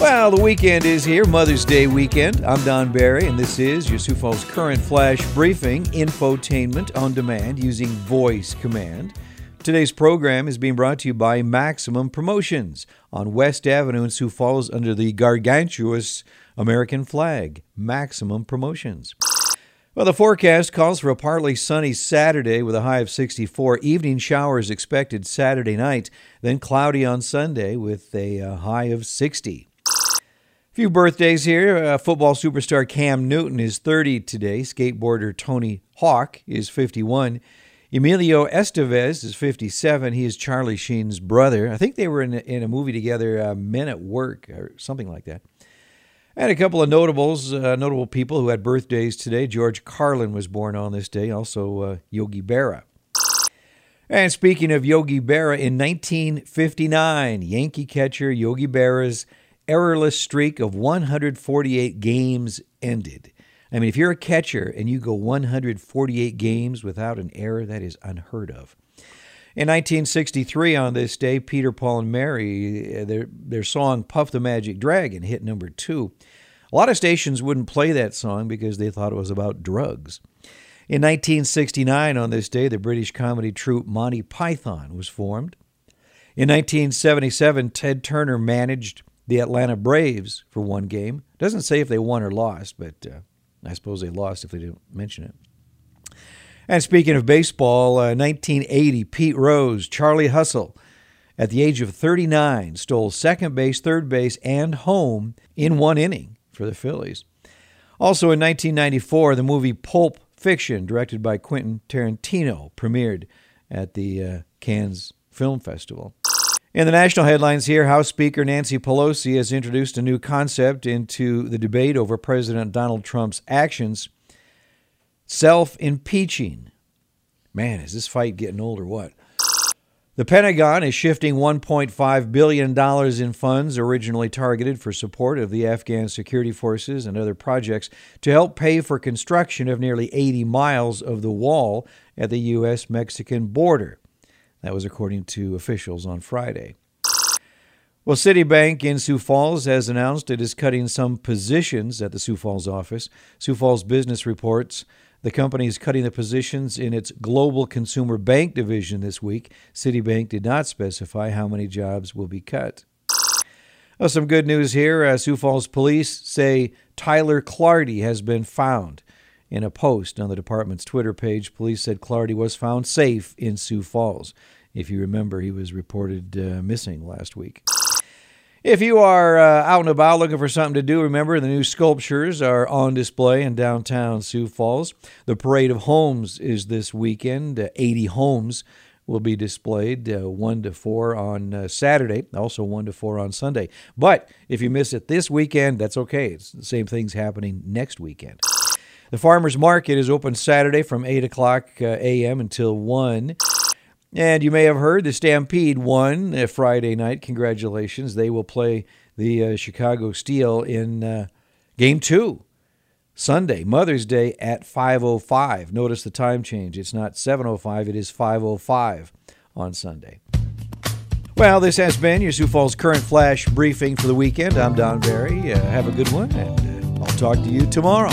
Well, the weekend is here, Mother's Day weekend. I'm Don Barry, and this is your Sioux Falls Current Flash Briefing, infotainment on demand using voice command. Today's program is being brought to you by Maximum Promotions on West Avenue in Sioux Falls under the gargantuous American flag. Maximum Promotions. Well, the forecast calls for a partly sunny Saturday with a high of 64. Evening showers expected Saturday night, then cloudy on Sunday with a uh, high of 60. Few birthdays here. Uh, football superstar Cam Newton is 30 today. Skateboarder Tony Hawk is 51. Emilio Estevez is 57. He is Charlie Sheen's brother. I think they were in a, in a movie together, uh, Men at Work, or something like that. And a couple of notables, uh, notable people who had birthdays today. George Carlin was born on this day, also uh, Yogi Berra. And speaking of Yogi Berra, in 1959, Yankee catcher Yogi Berra's errorless streak of 148 games ended. I mean, if you're a catcher and you go 148 games without an error, that is unheard of. In 1963, on this day, Peter, Paul, and Mary, uh, their, their song Puff the Magic Dragon hit number two. A lot of stations wouldn't play that song because they thought it was about drugs. In 1969, on this day, the British comedy troupe Monty Python was formed. In 1977, Ted Turner managed the Atlanta Braves for one game. Doesn't say if they won or lost, but uh, I suppose they lost if they didn't mention it. And speaking of baseball, uh, 1980, Pete Rose, Charlie Hustle, at the age of 39, stole second base, third base, and home in one inning for the Phillies. Also in 1994, the movie Pulp Fiction, directed by Quentin Tarantino, premiered at the uh, Cannes Film Festival. In the national headlines here, House Speaker Nancy Pelosi has introduced a new concept into the debate over President Donald Trump's actions self impeaching. Man, is this fight getting old or what? The Pentagon is shifting $1.5 billion in funds originally targeted for support of the Afghan security forces and other projects to help pay for construction of nearly 80 miles of the wall at the U.S. Mexican border. That was according to officials on Friday. Well, Citibank in Sioux Falls has announced it is cutting some positions at the Sioux Falls office. Sioux Falls Business reports the company is cutting the positions in its global consumer bank division this week. Citibank did not specify how many jobs will be cut. Well, some good news here. Uh, Sioux Falls police say Tyler Clardy has been found. In a post on the department's Twitter page, police said Clardy was found safe in Sioux Falls. If you remember, he was reported uh, missing last week. If you are uh, out and about looking for something to do, remember the new sculptures are on display in downtown Sioux Falls. The Parade of Homes is this weekend. Uh, 80 homes will be displayed uh, 1 to 4 on uh, Saturday, also 1 to 4 on Sunday. But if you miss it this weekend, that's okay. It's the same thing's happening next weekend. The farmers market is open Saturday from 8 o'clock uh, a.m. until 1. And you may have heard the Stampede won uh, Friday night. Congratulations. They will play the uh, Chicago Steel in game two. Sunday, Mother's Day at 5:05. Notice the time change. It's not 7:05, it is 5:05 on Sunday. Well, this has been your Sioux Falls Current Flash briefing for the weekend. I'm Don Barry. Uh, have a good one, and uh, I'll talk to you tomorrow.